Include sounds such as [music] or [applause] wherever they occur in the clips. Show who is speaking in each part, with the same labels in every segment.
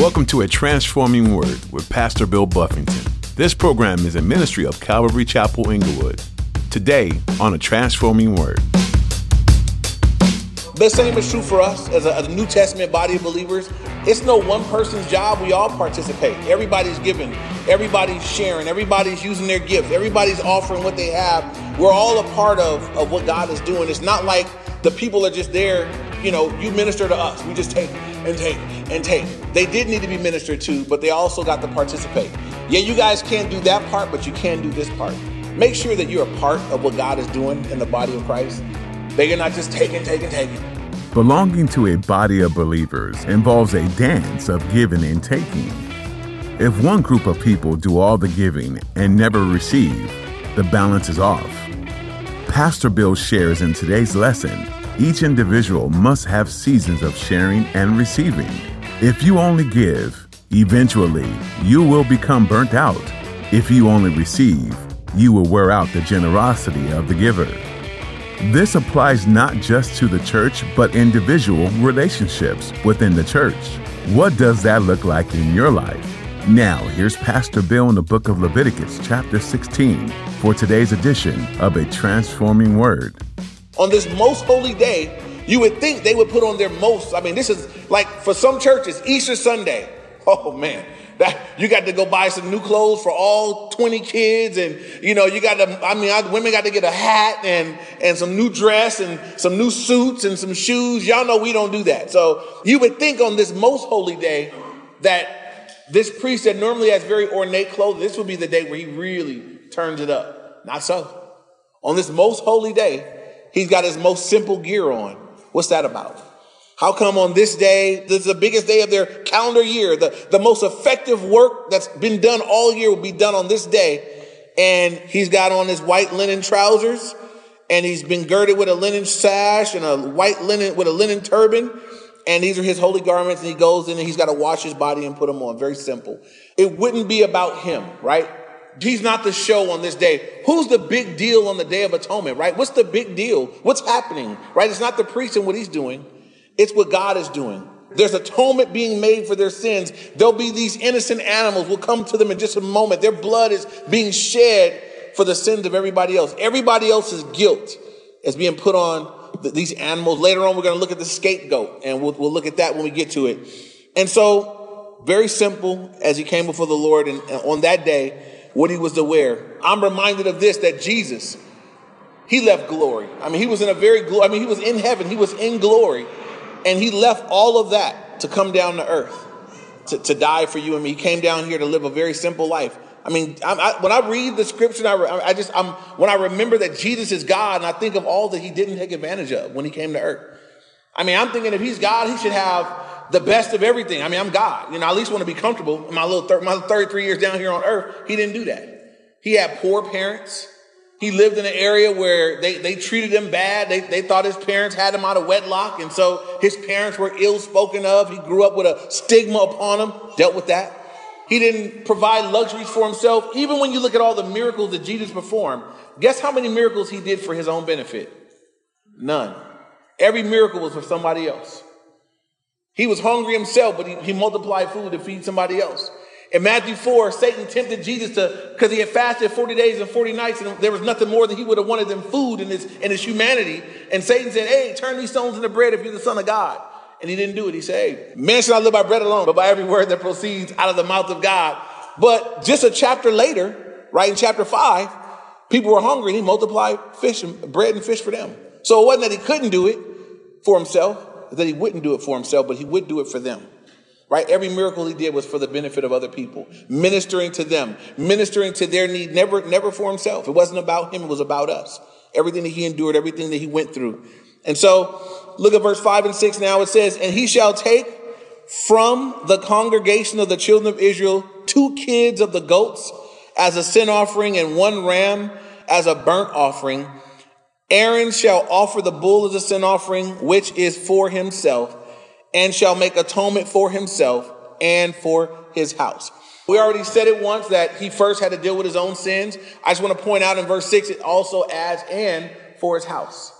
Speaker 1: Welcome to A Transforming Word with Pastor Bill Buffington. This program is a ministry of Calvary Chapel Inglewood. Today on A Transforming Word.
Speaker 2: The same is true for us as a, New Testament body of believers. It's no one person's job. We all participate. Everybody's giving. Everybody's sharing. Everybody's using their gifts. Everybody's offering what they have. We're all a part of, of what God is doing. It's not like the people are just there, you know, you minister to us. We just take and take and take. They did need to be ministered to, but they also got to participate. Yeah, you guys can't do that part, but you can do this part. Make sure that you're a part of what God is doing in the body of Christ. That you're not just taking, taking, taking.
Speaker 1: Belonging to a body of believers involves a dance of giving and taking. If one group of people do all the giving and never receive, the balance is off. Pastor Bill shares in today's lesson each individual must have seasons of sharing and receiving. If you only give, eventually you will become burnt out. If you only receive, you will wear out the generosity of the giver. This applies not just to the church, but individual relationships within the church. What does that look like in your life? Now, here's Pastor Bill in the book of Leviticus, chapter 16, for today's edition of A Transforming Word
Speaker 2: on this most holy day, you would think they would put on their most. I mean, this is like for some churches, Easter Sunday. Oh man, that you got to go buy some new clothes for all 20 kids, and you know, you got to, I mean, I, women got to get a hat and and some new dress and some new suits and some shoes. Y'all know we don't do that. So you would think on this most holy day that this priest that normally has very ornate clothes, this would be the day where he really turns it up. Not so. On this most holy day, He's got his most simple gear on. What's that about? How come on this day, this is the biggest day of their calendar year, the, the most effective work that's been done all year will be done on this day. And he's got on his white linen trousers and he's been girded with a linen sash and a white linen with a linen turban. And these are his holy garments. And he goes in and he's got to wash his body and put them on. Very simple. It wouldn't be about him, right? He's not the show on this day. Who's the big deal on the Day of Atonement, right? What's the big deal? What's happening, right? It's not the priest and what he's doing, it's what God is doing. There's atonement being made for their sins. There'll be these innocent animals. We'll come to them in just a moment. Their blood is being shed for the sins of everybody else. Everybody else's guilt is being put on these animals. Later on, we're going to look at the scapegoat, and we'll, we'll look at that when we get to it. And so, very simple as he came before the Lord, and on that day, what he was to wear. I'm reminded of this that Jesus, he left glory. I mean, he was in a very, glo- I mean, he was in heaven, he was in glory, and he left all of that to come down to earth to, to die for you and me. He came down here to live a very simple life. I mean, I, I, when I read the scripture, I, I just, I'm, when I remember that Jesus is God and I think of all that he didn't take advantage of when he came to earth. I mean, I'm thinking if he's God, he should have the best of everything. I mean, I'm God. You know, I at least want to be comfortable. In my little thir- my 33 years down here on earth, he didn't do that. He had poor parents. He lived in an area where they, they treated him bad. They, they thought his parents had him out of wedlock. And so his parents were ill spoken of. He grew up with a stigma upon him, dealt with that. He didn't provide luxuries for himself. Even when you look at all the miracles that Jesus performed, guess how many miracles he did for his own benefit? None. Every miracle was for somebody else. He was hungry himself, but he, he multiplied food to feed somebody else. In Matthew 4, Satan tempted Jesus to, because he had fasted 40 days and 40 nights, and there was nothing more than he would have wanted than food in his, in his humanity. And Satan said, Hey, turn these stones into bread if you're the Son of God. And he didn't do it. He said, Hey, man shall not live by bread alone, but by every word that proceeds out of the mouth of God. But just a chapter later, right in chapter 5, people were hungry and he multiplied fish and bread and fish for them. So it wasn't that he couldn't do it for himself, that he wouldn't do it for himself, but he would do it for them. Right? Every miracle he did was for the benefit of other people, ministering to them, ministering to their need, never, never for himself. It wasn't about him, it was about us. Everything that he endured, everything that he went through. And so, look at verse 5 and 6 now. It says, And he shall take from the congregation of the children of Israel two kids of the goats as a sin offering and one ram as a burnt offering Aaron shall offer the bull as a sin offering, which is for himself, and shall make atonement for himself and for his house. We already said it once that he first had to deal with his own sins. I just want to point out in verse 6, it also adds and for his house.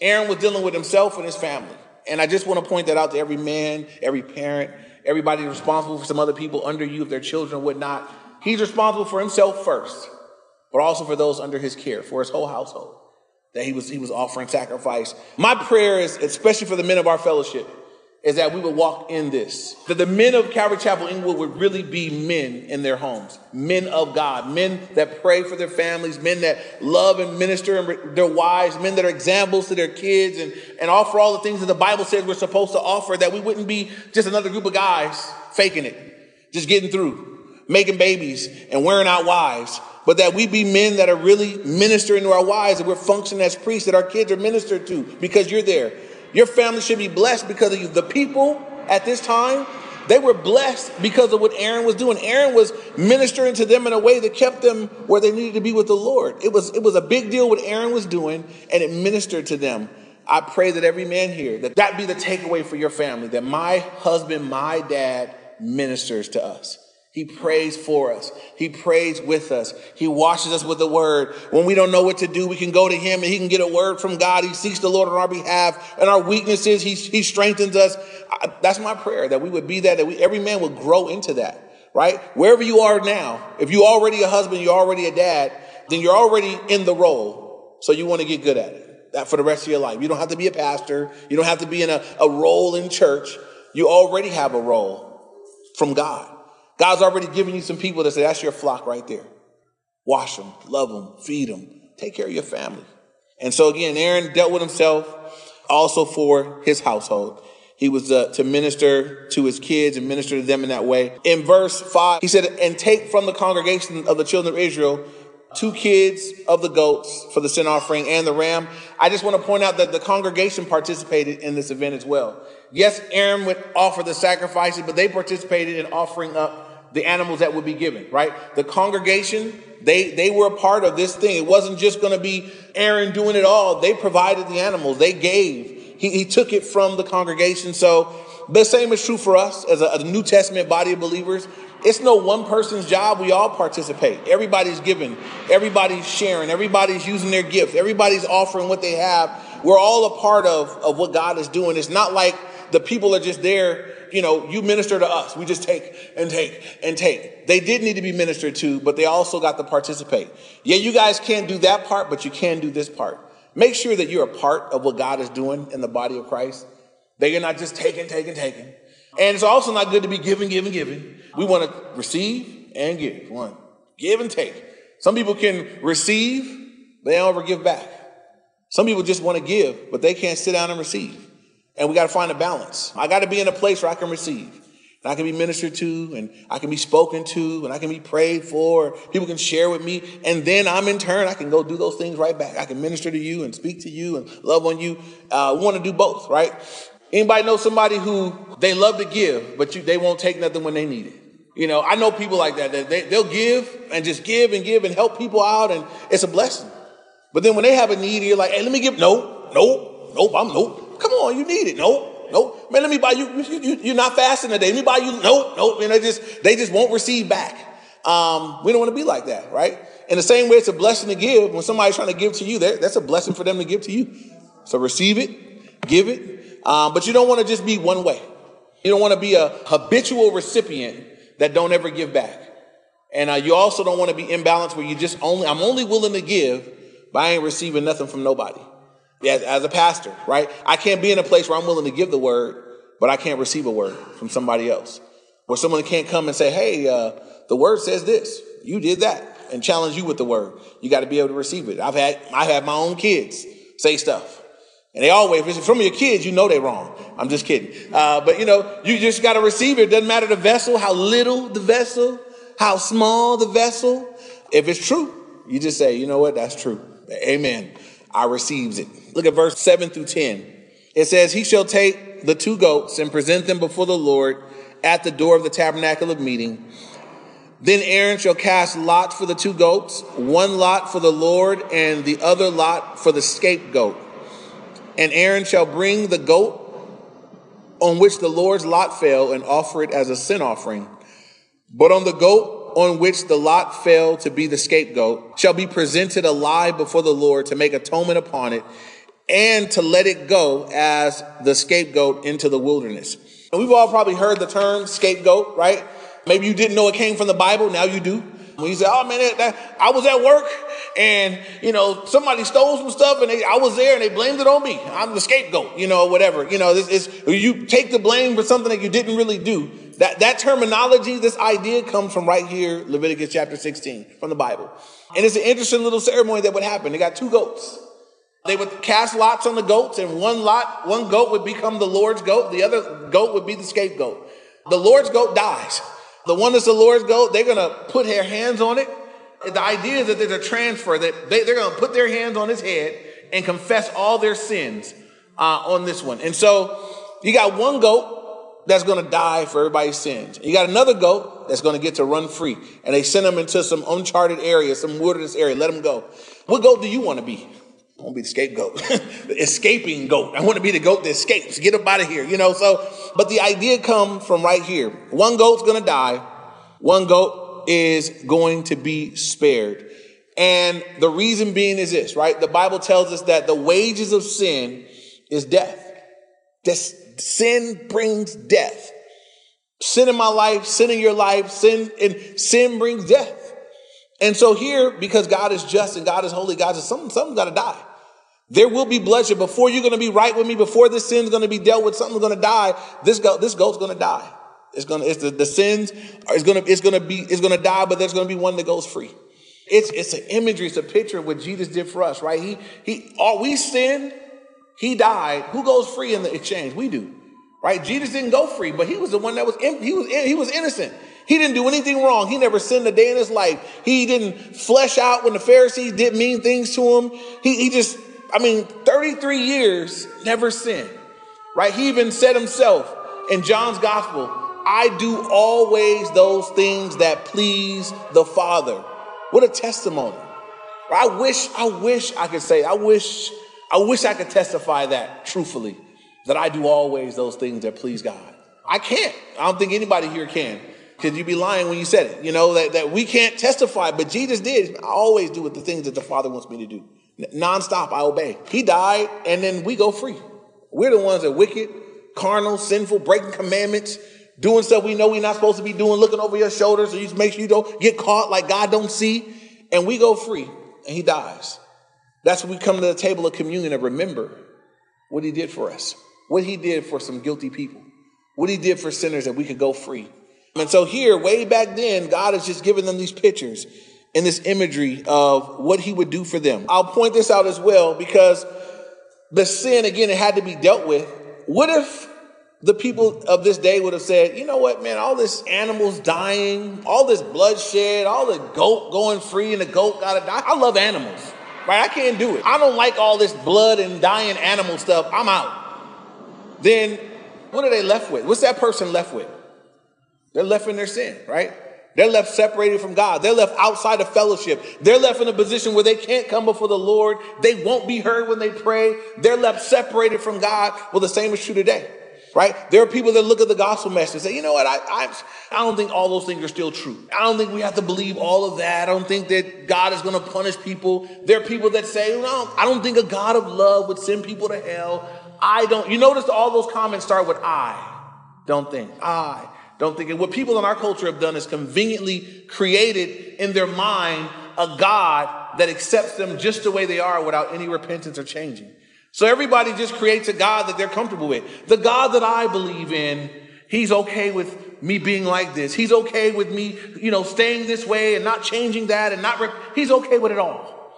Speaker 2: Aaron was dealing with himself and his family. And I just want to point that out to every man, every parent, everybody responsible for some other people under you, if their children would not. He's responsible for himself first, but also for those under his care, for his whole household. That he was he was offering sacrifice. My prayer is, especially for the men of our fellowship, is that we would walk in this. That the men of Calvary Chapel Inglewood would really be men in their homes, men of God, men that pray for their families, men that love and minister and their wives, men that are examples to their kids and, and offer all the things that the Bible says we're supposed to offer, that we wouldn't be just another group of guys faking it, just getting through, making babies and wearing out wives. But that we be men that are really ministering to our wives, that we're functioning as priests, that our kids are ministered to because you're there your family should be blessed because of you. The people at this time, they were blessed because of what Aaron was doing. Aaron was ministering to them in a way that kept them where they needed to be with the Lord. It was, it was a big deal what Aaron was doing, and it ministered to them. I pray that every man here, that that be the takeaway for your family, that my husband, my dad ministers to us. He prays for us. He prays with us. He washes us with the word. When we don't know what to do, we can go to him and he can get a word from God. He seeks the Lord on our behalf and our weaknesses. He, he strengthens us. I, that's my prayer that we would be that, that we, every man would grow into that, right? Wherever you are now, if you're already a husband, you're already a dad, then you're already in the role. So you want to get good at it that for the rest of your life. You don't have to be a pastor. You don't have to be in a, a role in church. You already have a role from God. God's already given you some people that say, that's your flock right there. Wash them, love them, feed them, take care of your family. And so again, Aaron dealt with himself also for his household. He was uh, to minister to his kids and minister to them in that way. In verse 5, he said, And take from the congregation of the children of Israel two kids of the goats for the sin offering and the ram. I just want to point out that the congregation participated in this event as well. Yes, Aaron would offer the sacrifices, but they participated in offering up the animals that would be given, right? The congregation, they, they were a part of this thing. It wasn't just going to be Aaron doing it all. They provided the animals. They gave. He, he took it from the congregation. So the same is true for us as a, a New Testament body of believers. It's no one person's job. We all participate. Everybody's giving. Everybody's sharing. Everybody's using their gift. Everybody's offering what they have. We're all a part of, of what God is doing. It's not like the people are just there you know, you minister to us. We just take and take and take. They did need to be ministered to, but they also got to participate. Yeah, you guys can't do that part, but you can do this part. Make sure that you're a part of what God is doing in the body of Christ. That you're not just taking, taking, taking. And it's also not good to be giving, giving, giving. We want to receive and give. One, give and take. Some people can receive, they don't ever give back. Some people just want to give, but they can't sit down and receive. And we got to find a balance. I got to be in a place where I can receive. And I can be ministered to, and I can be spoken to, and I can be prayed for. People can share with me. And then I'm in turn, I can go do those things right back. I can minister to you and speak to you and love on you. Uh, want to do both, right? Anybody know somebody who they love to give, but you, they won't take nothing when they need it? You know, I know people like that. that they, they'll give and just give and give and help people out, and it's a blessing. But then when they have a need, you're like, hey, let me give. No, no, nope, I'm nope. Come on, you need it. No, no. Man, let me buy you. you, you are not fasting today. Let me buy you. No, no. And they just, they just won't receive back. Um, we don't want to be like that, right? In the same way, it's a blessing to give. When somebody's trying to give to you, that's a blessing for them to give to you. So receive it, give it. Um, but you don't want to just be one way. You don't want to be a habitual recipient that don't ever give back. And uh, you also don't want to be imbalanced where you just only, I'm only willing to give, but I ain't receiving nothing from nobody as, as a pastor, right? I can't be in a place where I'm willing to give the word, but I can't receive a word from somebody else. Where someone can't come and say, hey, uh, the word says this, you did that, and challenge you with the word. You got to be able to receive it. I've had, I have my own kids say stuff. And they always, if your kids, you know they're wrong. I'm just kidding. Uh, but you know, you just got to receive it. It doesn't matter the vessel, how little the vessel, how small the vessel. If it's true, you just say, you know what, that's true. Amen. I receives it. Look at verse 7 through 10. It says, He shall take the two goats and present them before the Lord at the door of the tabernacle of meeting. Then Aaron shall cast lots for the two goats, one lot for the Lord, and the other lot for the scapegoat. And Aaron shall bring the goat on which the Lord's lot fell and offer it as a sin offering. But on the goat on which the lot fell to be the scapegoat shall be presented alive before the Lord to make atonement upon it and to let it go as the scapegoat into the wilderness. And we've all probably heard the term scapegoat, right? Maybe you didn't know it came from the Bible, now you do. When you say, oh man, that, that, I was at work and, you know, somebody stole some stuff and they, I was there and they blamed it on me. I'm the scapegoat, you know, whatever. You know, this is, you take the blame for something that you didn't really do. That, that terminology, this idea comes from right here, Leviticus chapter 16 from the Bible. And it's an interesting little ceremony that would happen. They got two goats. They would cast lots on the goats and one lot, one goat would become the Lord's goat. The other goat would be the scapegoat. The Lord's goat dies. The one that's the Lord's goat, they're going to put their hands on it. The idea is that there's a transfer that they, are going to put their hands on his head and confess all their sins uh, on this one. And so you got one goat that's going to die for everybody's sins. You got another goat that's going to get to run free. And they send them into some uncharted area, some wilderness area. Let them go. What goat do you want to be? I want to be the scapegoat, [laughs] the escaping goat. I want to be the goat that escapes. Get up out of here, you know. So, but the idea comes from right here. One goat's going to die. One goat is going to be spared. And the reason being is this, right? The Bible tells us that the wages of sin is death. This sin brings death. Sin in my life, sin in your life, sin and sin brings death. And so here, because God is just and God is holy, God says something, something's got to die. There will be bloodshed before you're going to be right with me. Before this sin's going to be dealt with, something's going to die. This goat, this goat's going to die. It's going to, it's the, the sins is going to, it's going to be, it's going to die, but there's going to be one that goes free. It's, it's an imagery. It's a picture of what Jesus did for us, right? He, he, all we sinned. He died. Who goes free in the exchange? We do, right? Jesus didn't go free, but he was the one that was, he was, he was innocent. He didn't do anything wrong. He never sinned a day in his life. He didn't flesh out when the Pharisees did mean things to him. He, he just I mean, 33 years, never sinned, right? He even said himself in John's gospel, I do always those things that please the Father. What a testimony. I wish, I wish I could say, I wish, I wish I could testify that truthfully, that I do always those things that please God. I can't. I don't think anybody here can. Because you'd be lying when you said it. You know, that, that we can't testify, but Jesus did. I always do with the things that the Father wants me to do. Nonstop, I obey. He died, and then we go free. We're the ones that wicked, carnal, sinful, breaking commandments, doing stuff we know we're not supposed to be doing, looking over your shoulders, so you just make sure you don't get caught like God don't see, and we go free, and he dies. That's when we come to the table of communion and remember what he did for us, what he did for some guilty people, what he did for sinners that we could go free. And so here, way back then, God has just given them these pictures and this imagery of what he would do for them. I'll point this out as well because the sin, again, it had to be dealt with. What if the people of this day would have said, you know what, man, all this animals dying, all this bloodshed, all the goat going free and the goat gotta die. I love animals, right? I can't do it. I don't like all this blood and dying animal stuff. I'm out. Then what are they left with? What's that person left with? They're left in their sin, right? They're left separated from God. They're left outside of fellowship. They're left in a position where they can't come before the Lord. They won't be heard when they pray. They're left separated from God. Well, the same is true today, right? There are people that look at the gospel message and say, you know what? I, I, I don't think all those things are still true. I don't think we have to believe all of that. I don't think that God is going to punish people. There are people that say, no, I don't think a God of love would send people to hell. I don't. You notice all those comments start with I. Don't think. I. Don't think it. What people in our culture have done is conveniently created in their mind a God that accepts them just the way they are without any repentance or changing. So everybody just creates a God that they're comfortable with. The God that I believe in, he's okay with me being like this. He's okay with me, you know, staying this way and not changing that and not, he's okay with it all.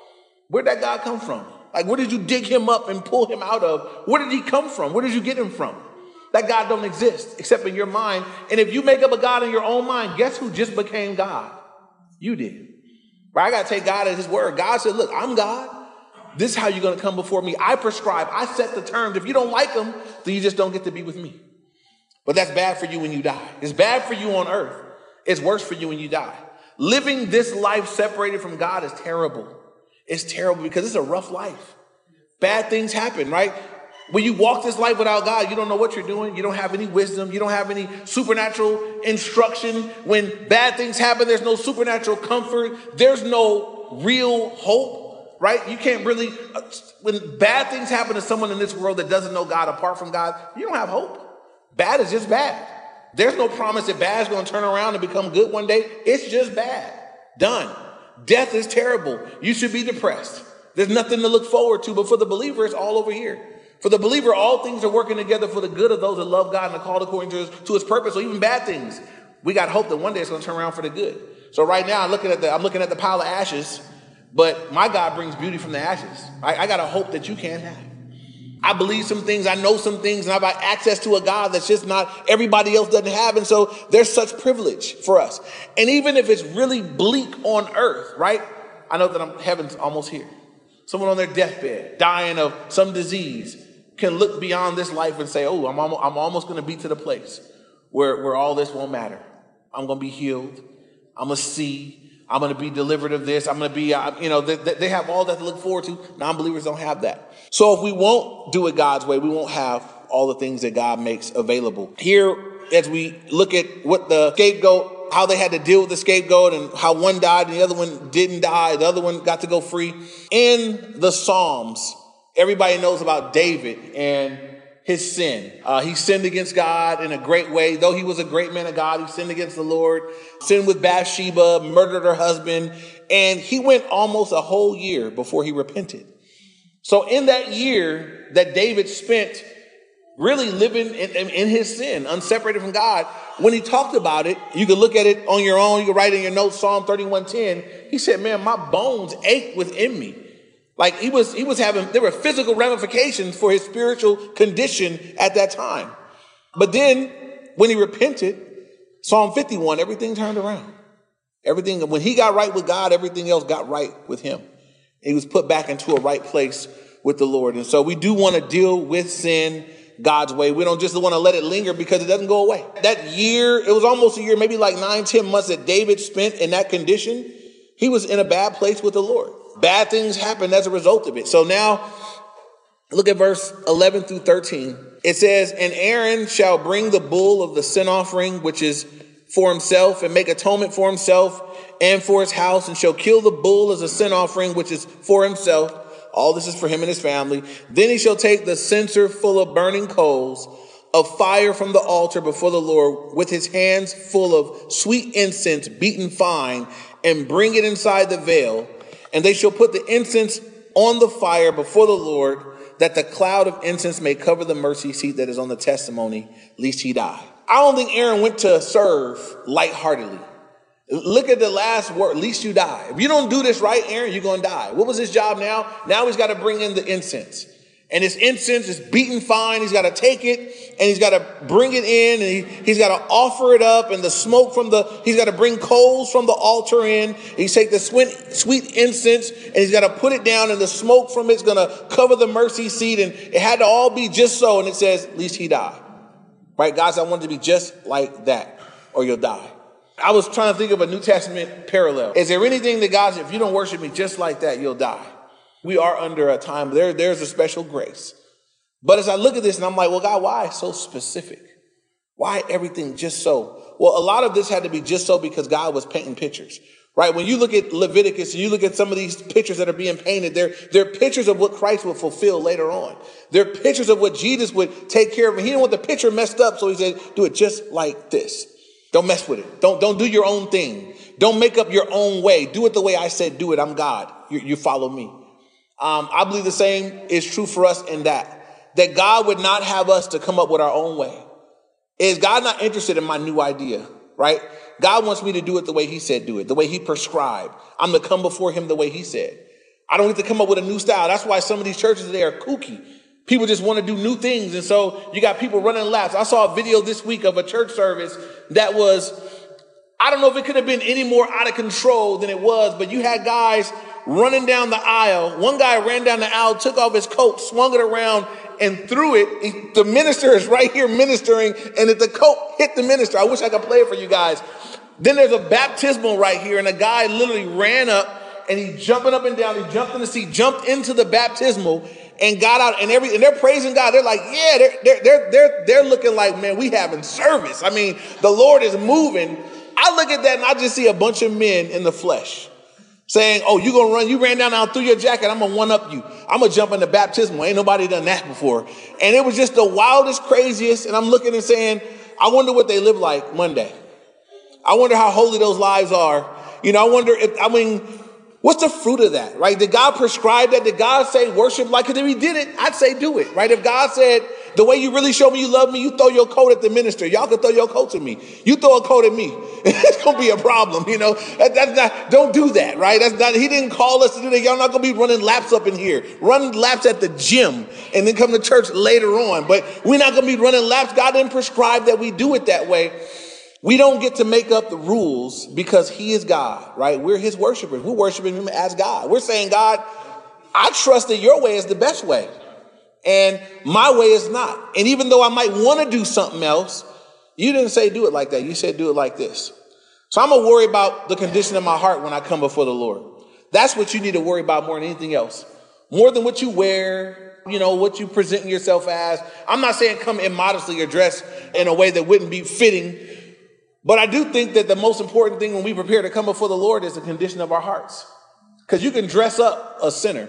Speaker 2: Where'd that God come from? Like, where did you dig him up and pull him out of? Where did he come from? Where did you get him from? That God don't exist except in your mind. And if you make up a God in your own mind, guess who just became God? You did. Right? I got to take God at his word. God said, look, I'm God. This is how you're going to come before me. I prescribe. I set the terms. If you don't like them, then you just don't get to be with me. But that's bad for you when you die. It's bad for you on earth. It's worse for you when you die. Living this life separated from God is terrible. It's terrible because it's a rough life. Bad things happen, right? When you walk this life without God, you don't know what you're doing. You don't have any wisdom. You don't have any supernatural instruction. When bad things happen, there's no supernatural comfort. There's no real hope, right? You can't really, when bad things happen to someone in this world that doesn't know God apart from God, you don't have hope. Bad is just bad. There's no promise that bad is going to turn around and become good one day. It's just bad. Done. Death is terrible. You should be depressed. There's nothing to look forward to, but for the believer, it's all over here. For the believer, all things are working together for the good of those that love God and are called according to his, to his purpose, or even bad things. We got hope that one day it's going to turn around for the good. So right now, I'm looking at the I'm looking at the pile of ashes, but my God brings beauty from the ashes. I, I got a hope that you can't have. I believe some things, I know some things, and I've got access to a God that's just not everybody else doesn't have. And so there's such privilege for us. And even if it's really bleak on earth, right? I know that I'm, heaven's almost here. Someone on their deathbed, dying of some disease, can look beyond this life and say, Oh, I'm almost, I'm almost going to be to the place where, where all this won't matter. I'm going to be healed. I'm going to see. I'm going to be delivered of this. I'm going to be, uh, you know, they, they have all that to look forward to. Non believers don't have that. So if we won't do it God's way, we won't have all the things that God makes available. Here, as we look at what the scapegoat, how they had to deal with the scapegoat and how one died and the other one didn't die, the other one got to go free. In the Psalms, everybody knows about David and his sin. Uh, he sinned against God in a great way. Though he was a great man of God, he sinned against the Lord, sinned with Bathsheba, murdered her husband, and he went almost a whole year before he repented. So in that year that David spent really living in, in, in, his sin, unseparated from God, when he talked about it, you can look at it on your own, you can write in your notes, Psalm 31:10, he said, Man, my bones ache within me. Like he was, he was having, there were physical ramifications for his spiritual condition at that time. But then when he repented, Psalm 51, everything turned around. Everything, when he got right with God, everything else got right with him. He was put back into a right place with the Lord. And so we do want to deal with sin God's way. We don't just want to let it linger because it doesn't go away. That year, it was almost a year, maybe like nine, ten months that David spent in that condition. He was in a bad place with the Lord. Bad things happen as a result of it. So now, look at verse 11 through 13. It says, And Aaron shall bring the bull of the sin offering, which is for himself, and make atonement for himself and for his house, and shall kill the bull as a sin offering, which is for himself. All this is for him and his family. Then he shall take the censer full of burning coals of fire from the altar before the Lord with his hands full of sweet incense beaten fine and bring it inside the veil and they shall put the incense on the fire before the Lord, that the cloud of incense may cover the mercy seat that is on the testimony, lest he die. I don't think Aaron went to serve lightheartedly. Look at the last word, least you die. If you don't do this right, Aaron, you're going to die. What was his job now? Now he's got to bring in the incense and his incense is beaten fine. He's got to take it and he's got to bring it in and he, has got to offer it up and the smoke from the, he's got to bring coals from the altar in. He's take the sweet, sweet incense and he's got to put it down and the smoke from it's going to cover the mercy seat. And it had to all be just so. And it says, at least he died. Right? Guys, I want it to be just like that or you'll die. I was trying to think of a New Testament parallel. Is there anything that God said, if you don't worship me just like that, you'll die? We are under a time there there's a special grace. But as i look at this and i'm like well god why so specific? Why everything just so? Well a lot of this had to be just so because god was painting pictures right? When you look at leviticus and you look at some of these pictures that are being painted they're, they're pictures of what christ would fulfill later on. They're pictures of what jesus would take care of. He didn't want the picture messed up so he said do it just like this. Don't mess with it. Don't, don't do your own thing. Don't make up your own way. Do it the way i said do it. I'm god. You, you follow me um, I believe the same is true for us in that, that God would not have us to come up with our own way. Is God not interested in my new idea, right? God wants me to do it the way he said do it, the way he prescribed. I'm to come before him the way he said. I don't get to come up with a new style. That's why some of these churches today are kooky. People just want to do new things. And so you got people running laps. I saw a video this week of a church service that was, I don't know if it could have been any more out of control than it was, but you had guys running down the aisle. One guy ran down the aisle, took off his coat, swung it around, and threw it. The minister is right here ministering, and if the coat hit the minister, I wish I could play it for you guys. Then there's a baptismal right here, and a guy literally ran up and he jumping up and down. He jumped in the seat, jumped into the baptismal, and got out. And every and they're praising God. They're like, yeah, they're they're they're they're, they're looking like, man, we having service. I mean, the Lord is moving. I look at that and I just see a bunch of men in the flesh saying, Oh, you gonna run, you ran down now through your jacket, I'm gonna one up you. I'm gonna jump in the baptismal. Ain't nobody done that before. And it was just the wildest, craziest. And I'm looking and saying, I wonder what they live like Monday. I wonder how holy those lives are. You know, I wonder if, I mean, what's the fruit of that, right? Did God prescribe that? Did God say worship like it? If he did it, I'd say do it, right? If God said, the way you really show me you love me, you throw your coat at the minister. Y'all can throw your coats at me. You throw a coat at me. [laughs] it's going to be a problem, you know. That, that's not, don't do that, right? That's not, he didn't call us to do that. Y'all not going to be running laps up in here. Run laps at the gym and then come to church later on. But we're not going to be running laps. God didn't prescribe that we do it that way. We don't get to make up the rules because he is God, right? We're his worshipers. We're worshiping him as God. We're saying, God, I trust that your way is the best way and my way is not. And even though I might want to do something else, you didn't say do it like that. You said do it like this. So I'm gonna worry about the condition of my heart when I come before the Lord. That's what you need to worry about more than anything else. More than what you wear, you know, what you present yourself as. I'm not saying come immodestly or dress in a way that wouldn't be fitting, but I do think that the most important thing when we prepare to come before the Lord is the condition of our hearts. Because you can dress up a sinner.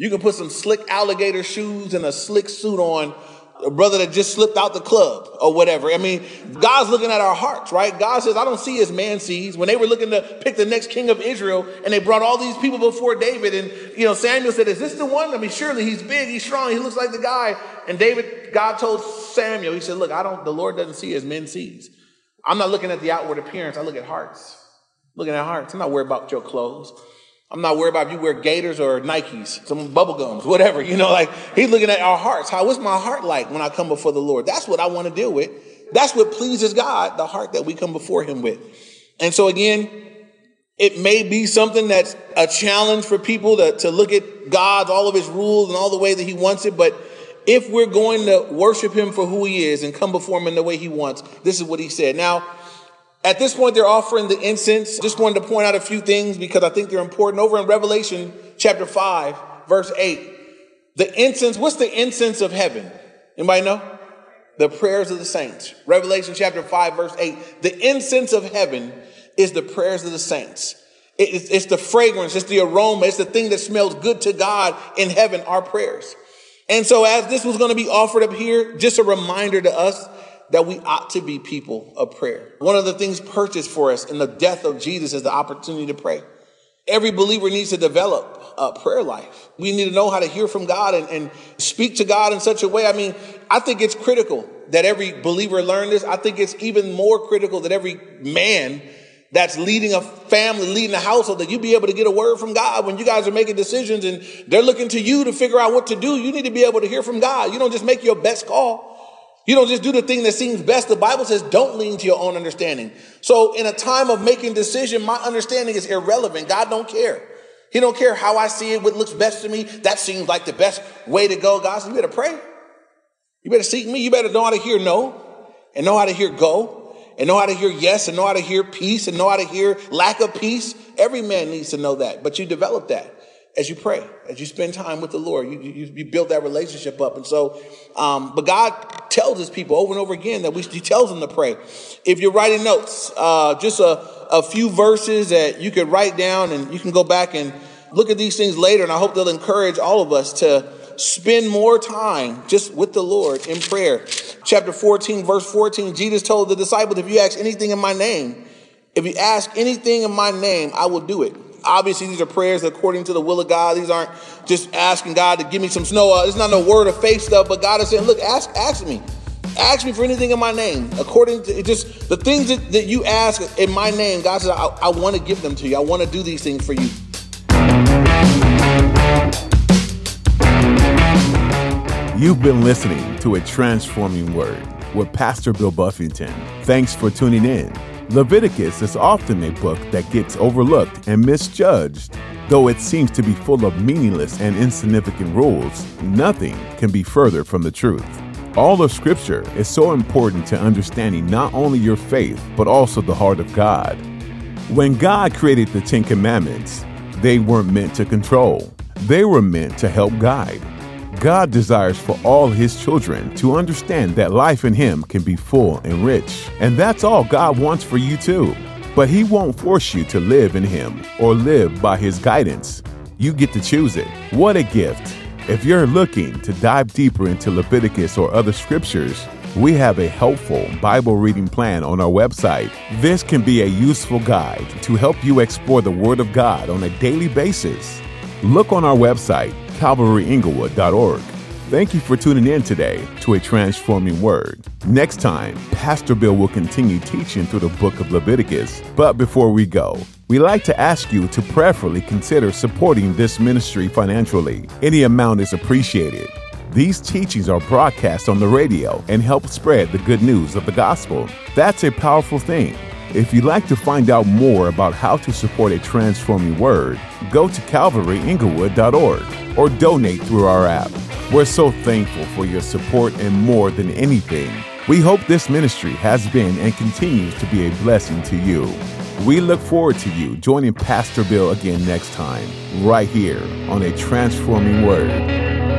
Speaker 2: You can put some slick alligator shoes and a slick suit on a brother that just slipped out the club or whatever. I mean, God's looking at our hearts, right? God says, I don't see as man sees. When they were looking to pick the next king of Israel and they brought all these people before David and, you know, Samuel said, is this the one? I mean, surely he's big, he's strong, he looks like the guy. And David, God told Samuel, he said, look, I don't, the Lord doesn't see as men sees. I'm not looking at the outward appearance. I look at hearts. Looking at hearts. I'm not worried about your clothes. I'm not worried about if you wear Gators or Nikes, some bubble gums, whatever. You know, like he's looking at our hearts. How is my heart like when I come before the Lord? That's what I want to deal with. That's what pleases God, the heart that we come before him with. And so again, it may be something that's a challenge for people to, to look at God's, all of his rules and all the way that he wants it. But if we're going to worship him for who he is and come before him in the way he wants, this is what he said. Now, at this point, they're offering the incense. Just wanted to point out a few things because I think they're important. Over in Revelation chapter 5, verse 8, the incense, what's the incense of heaven? Anybody know? The prayers of the saints. Revelation chapter 5, verse 8. The incense of heaven is the prayers of the saints. It's, the fragrance, it's the aroma, it's the thing that smells good to God in heaven, our prayers. And so, as this was going to be offered up here, just a reminder to us that we ought to be people of prayer. One of the things purchased for us in the death of Jesus is the opportunity to pray. Every believer needs to develop a prayer life. We need to know how to hear from God and, and speak to God in such a way. I mean, I think it's critical that every believer learn this. I think it's even more critical that every man that's leading a family, leading a household, that you be able to get a word from God when you guys are making decisions and they're looking to you to figure out what to do. You need to be able to hear from God. You don't just make your best call. You don't just do the thing that seems best. The Bible says don't lean to your own understanding. So in a time of making decision, my understanding is irrelevant. God don't care. He don't care how I see it, what looks best to me. That seems like the best way to go. God says, you better pray. You better seek me. You better know how to hear no and know how to hear go and know how to hear yes and know how to hear peace and know how to hear lack of peace. Every man needs to know that, but you develop that as you pray, as you spend time with the Lord. You, you, you build that relationship up. And so, um, but God tells his people over and over again that we, he tells them to pray. If you're writing notes, uh, just a, a few verses that you could write down and you can go back and look at these things later. And I hope they'll encourage all of us to spend more time just with the Lord in prayer. Chapter 14, verse 14, Jesus told the disciples, if you ask anything in my name, if you ask anything in my name, I will do it obviously these are prayers according to the will of God. These aren't just asking God to give me some snow. Uh, it's not no word of faith stuff, but God is saying, look, ask, ask me. Ask me for anything in my name. According to just the things that, that you ask in my name, God says, I, I want to give them to you. I want to do these things for you.
Speaker 1: You've been listening to A Transforming Word with Pastor Bill Buffington. Thanks for tuning in. Leviticus is often a book that gets overlooked and misjudged. Though it seems to be full of meaningless and insignificant rules, nothing can be further from the truth. All of Scripture is so important to understanding not only your faith, but also the heart of God. When God created the Ten Commandments, they weren't meant to control, they were meant to help guide. God desires for all His children to understand that life in Him can be full and rich. And that's all God wants for you, too. But He won't force you to live in Him or live by His guidance. You get to choose it. What a gift! If you're looking to dive deeper into Leviticus or other scriptures, we have a helpful Bible reading plan on our website. This can be a useful guide to help you explore the Word of God on a daily basis. Look on our website, calvaryinglewood.org. Thank you for tuning in today to a transforming word. Next time, Pastor Bill will continue teaching through the book of Leviticus. But before we go, we like to ask you to prayerfully consider supporting this ministry financially. Any amount is appreciated. These teachings are broadcast on the radio and help spread the good news of the gospel. That's a powerful thing. If you'd like to find out more about how to support a transforming word, go to calvaryinglewood.org or donate through our app. We're so thankful for your support and more than anything, we hope this ministry has been and continues to be a blessing to you. We look forward to you joining Pastor Bill again next time, right here on A Transforming Word.